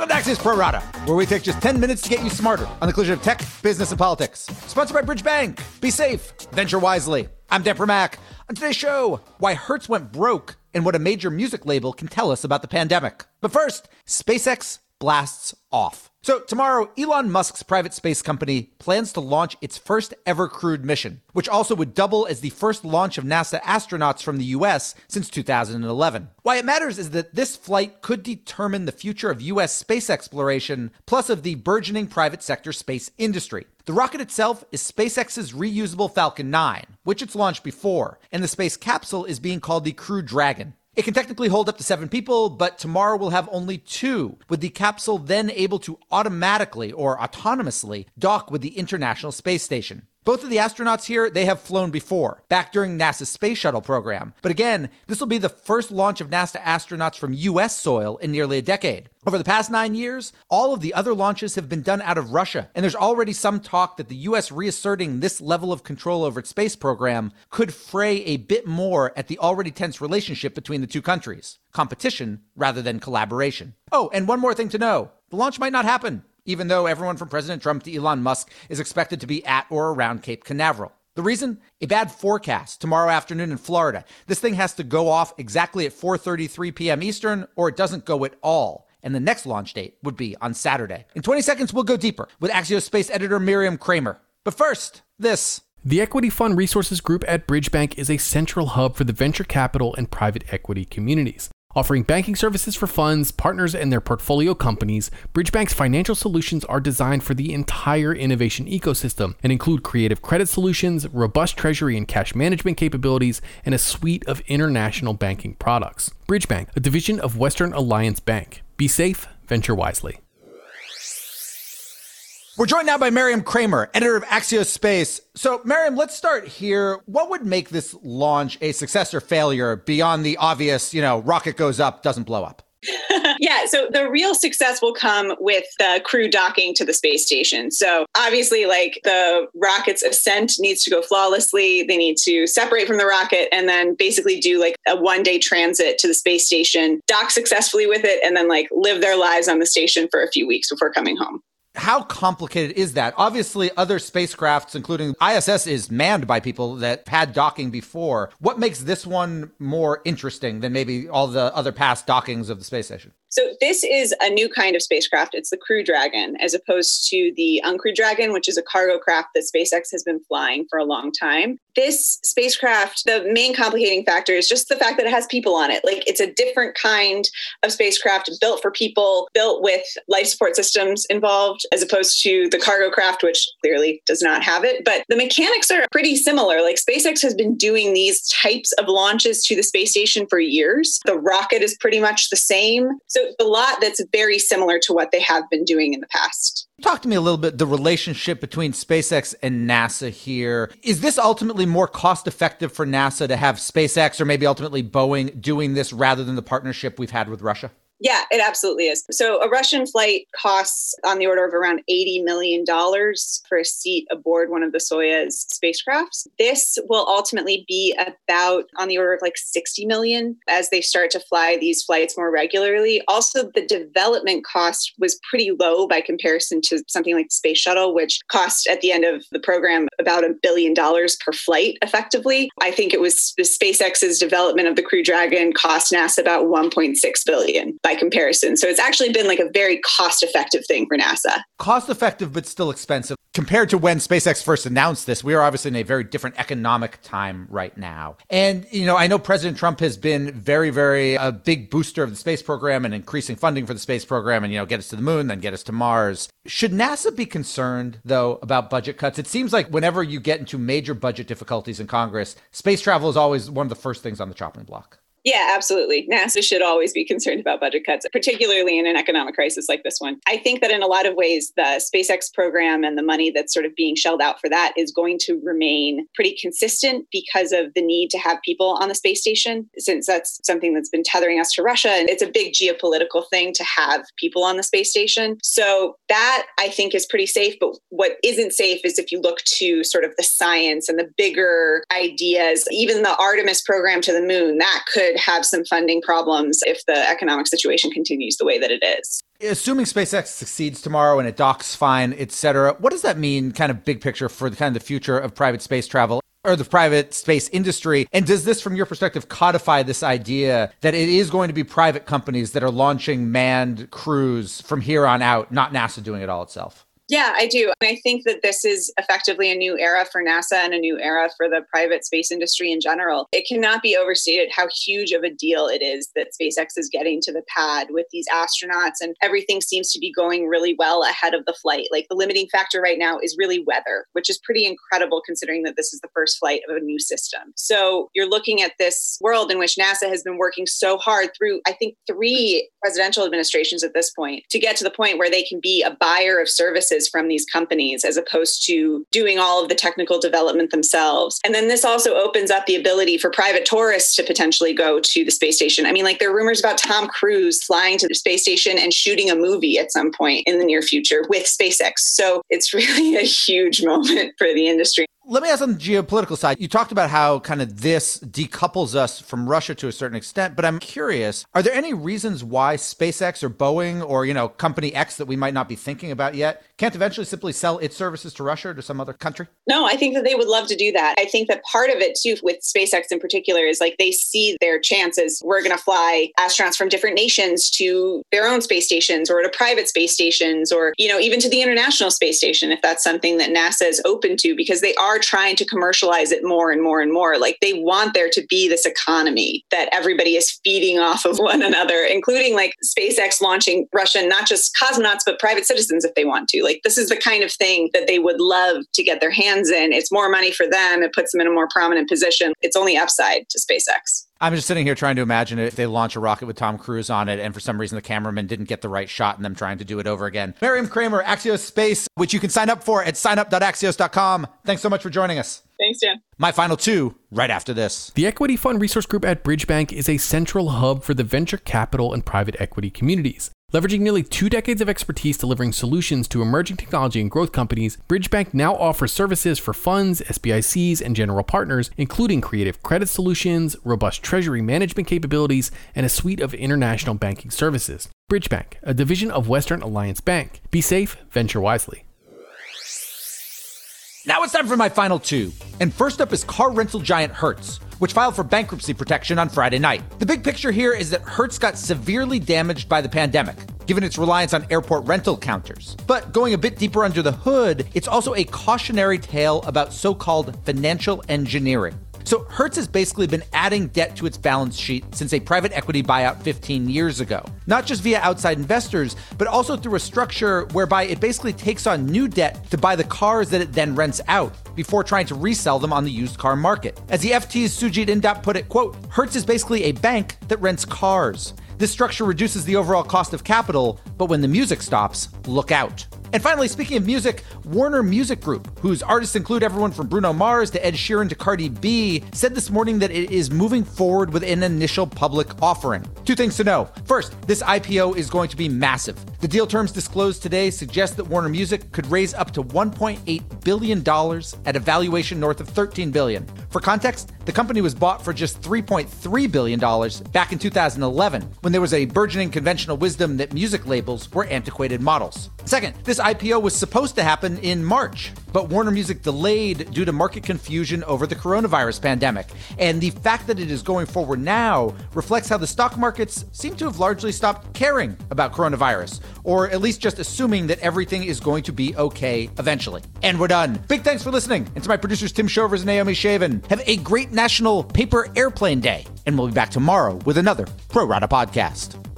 Welcome to Axios Pro Rata, where we take just 10 minutes to get you smarter on the collision of tech, business, and politics. Sponsored by Bridge Bank. Be safe, venture wisely. I'm Dan Primack. On today's show, why Hertz went broke and what a major music label can tell us about the pandemic. But first, SpaceX blasts off. So, tomorrow, Elon Musk's private space company plans to launch its first ever crewed mission, which also would double as the first launch of NASA astronauts from the US since 2011. Why it matters is that this flight could determine the future of US space exploration, plus of the burgeoning private sector space industry. The rocket itself is SpaceX's reusable Falcon 9, which it's launched before, and the space capsule is being called the Crew Dragon. It can technically hold up to seven people, but tomorrow we'll have only two, with the capsule then able to automatically or autonomously dock with the International Space Station. Both of the astronauts here, they have flown before, back during NASA's space shuttle program. But again, this will be the first launch of NASA astronauts from US soil in nearly a decade. Over the past nine years, all of the other launches have been done out of Russia, and there's already some talk that the US reasserting this level of control over its space program could fray a bit more at the already tense relationship between the two countries. Competition rather than collaboration. Oh, and one more thing to know the launch might not happen even though everyone from President Trump to Elon Musk is expected to be at or around Cape Canaveral. The reason? A bad forecast tomorrow afternoon in Florida. This thing has to go off exactly at 4:33 p.m. Eastern or it doesn't go at all. And the next launch date would be on Saturday. In 20 seconds we'll go deeper with Axios space editor Miriam Kramer. But first, this the Equity Fund Resources Group at Bridgebank is a central hub for the venture capital and private equity communities. Offering banking services for funds, partners, and their portfolio companies, Bridgebank's financial solutions are designed for the entire innovation ecosystem and include creative credit solutions, robust treasury and cash management capabilities, and a suite of international banking products. Bridgebank, a division of Western Alliance Bank. Be safe, venture wisely. We're joined now by Miriam Kramer, editor of Axios Space. So, Miriam, let's start here. What would make this launch a success or failure beyond the obvious, you know, rocket goes up, doesn't blow up? yeah, so the real success will come with the crew docking to the space station. So obviously, like the rocket's ascent needs to go flawlessly. They need to separate from the rocket and then basically do like a one day transit to the space station, dock successfully with it, and then like live their lives on the station for a few weeks before coming home how complicated is that? Obviously, other spacecrafts, including ISS, is manned by people that had docking before. What makes this one more interesting than maybe all the other past dockings of the space station? So this is a new kind of spacecraft. It's the Crew Dragon, as opposed to the Uncrewed Dragon, which is a cargo craft that SpaceX has been flying for a long time. This spacecraft, the main complicating factor is just the fact that it has people on it. Like it's a different kind of spacecraft built for people, built with life support systems involved, as opposed to the cargo craft, which clearly does not have it. But the mechanics are pretty similar. Like SpaceX has been doing these types of launches to the space station for years. The rocket is pretty much the same. So so a lot that's very similar to what they have been doing in the past. Talk to me a little bit the relationship between SpaceX and NASA here. Is this ultimately more cost effective for NASA to have SpaceX or maybe ultimately Boeing doing this rather than the partnership we've had with Russia? Yeah, it absolutely is. So a Russian flight costs on the order of around $80 million for a seat aboard one of the Soyuz spacecrafts. This will ultimately be about on the order of like 60 million as they start to fly these flights more regularly. Also, the development cost was pretty low by comparison to something like the space shuttle, which cost at the end of the program about a billion dollars per flight effectively. I think it was SpaceX's development of the Crew Dragon cost NASA about 1.6 billion by comparison. So it's actually been like a very cost effective thing for NASA. Cost effective, but still expensive. Compared to when SpaceX first announced this, we are obviously in a very different economic time right now. And, you know, I know President Trump has been very, very a big booster of the space program and increasing funding for the space program and, you know, get us to the moon, then get us to Mars. Should NASA be concerned, though, about budget cuts? It seems like whenever you get into major budget difficulties in Congress, space travel is always one of the first things on the chopping block. Yeah, absolutely. NASA should always be concerned about budget cuts, particularly in an economic crisis like this one. I think that in a lot of ways, the SpaceX program and the money that's sort of being shelled out for that is going to remain pretty consistent because of the need to have people on the space station, since that's something that's been tethering us to Russia. And it's a big geopolitical thing to have people on the space station. So that I think is pretty safe. But what isn't safe is if you look to sort of the science and the bigger ideas, even the Artemis program to the moon, that could could have some funding problems if the economic situation continues the way that it is. Assuming SpaceX succeeds tomorrow and it docks fine, et cetera, what does that mean, kind of big picture, for the kind of the future of private space travel? or the private space industry? And does this, from your perspective, codify this idea that it is going to be private companies that are launching manned crews from here on out, not NASA doing it all itself? Yeah, I do. And I think that this is effectively a new era for NASA and a new era for the private space industry in general. It cannot be overstated how huge of a deal it is that SpaceX is getting to the pad with these astronauts, and everything seems to be going really well ahead of the flight. Like the limiting factor right now is really weather, which is pretty incredible considering that this is the first flight of a new system. So you're looking at this world in which NASA has been working so hard through, I think, three presidential administrations at this point to get to the point where they can be a buyer of services services from these companies as opposed to doing all of the technical development themselves. And then this also opens up the ability for private tourists to potentially go to the space station. I mean, like there are rumors about Tom Cruise flying to the space station and shooting a movie at some point in the near future with SpaceX. So it's really a huge moment for the industry. Let me ask on the geopolitical side. You talked about how kind of this decouples us from Russia to a certain extent, but I'm curious, are there any reasons why SpaceX or Boeing or, you know, company X that we might not be thinking about yet can't eventually simply sell its services to Russia or to some other country? No, I think that they would love to do that. I think that part of it too with SpaceX in particular is like they see their chances. We're going to fly astronauts from different nations to their own space stations or to private space stations or, you know, even to the International Space Station if that's something that NASA is open to because they are trying to commercialize it more and more and more. Like they want there to be this economy that everybody is feeding off of one another, including like SpaceX launching Russian, not just cosmonauts, but private citizens if they want to. Like this is the kind of thing that they would love to get their hands in. It's more money for them. It puts them in a more prominent position. It's only upside to SpaceX. I'm just sitting here trying to imagine if they launch a rocket with Tom Cruise on it, and for some reason the cameraman didn't get the right shot, and them trying to do it over again. Miriam Kramer, Axios Space, which you can sign up for at signup.axios.com. Thanks so much for joining us. Thanks, Dan. My final two right after this. The Equity Fund Resource Group at Bridgebank is a central hub for the venture capital and private equity communities. Leveraging nearly two decades of expertise delivering solutions to emerging technology and growth companies, Bridgebank now offers services for funds, SBICs, and general partners, including creative credit solutions, robust treasury management capabilities, and a suite of international banking services. Bridgebank, a division of Western Alliance Bank. Be safe, venture wisely. Now it's time for my final two. And first up is car rental giant Hertz, which filed for bankruptcy protection on Friday night. The big picture here is that Hertz got severely damaged by the pandemic, given its reliance on airport rental counters. But going a bit deeper under the hood, it's also a cautionary tale about so called financial engineering. So Hertz has basically been adding debt to its balance sheet since a private equity buyout 15 years ago. Not just via outside investors, but also through a structure whereby it basically takes on new debt to buy the cars that it then rents out before trying to resell them on the used car market. As the FT's Sujit Indap put it, quote, Hertz is basically a bank that rents cars. This structure reduces the overall cost of capital, but when the music stops, look out. And finally, speaking of music, Warner Music Group, whose artists include everyone from Bruno Mars to Ed Sheeran to Cardi B, said this morning that it is moving forward with an initial public offering. Two things to know. First, this IPO is going to be massive. The deal terms disclosed today suggest that Warner Music could raise up to $1.8 billion at a valuation north of 13 billion. For context, the company was bought for just $3.3 billion back in 2011, when there was a burgeoning conventional wisdom that music labels were antiquated models. Second, this IPO was supposed to happen in March, but Warner Music delayed due to market confusion over the coronavirus pandemic. And the fact that it is going forward now reflects how the stock markets seem to have largely stopped caring about coronavirus, or at least just assuming that everything is going to be okay eventually. And we're done. Big thanks for listening. And to my producers, Tim Shovers and Naomi Shavin. Have a great National Paper Airplane Day. And we'll be back tomorrow with another Pro Rata podcast.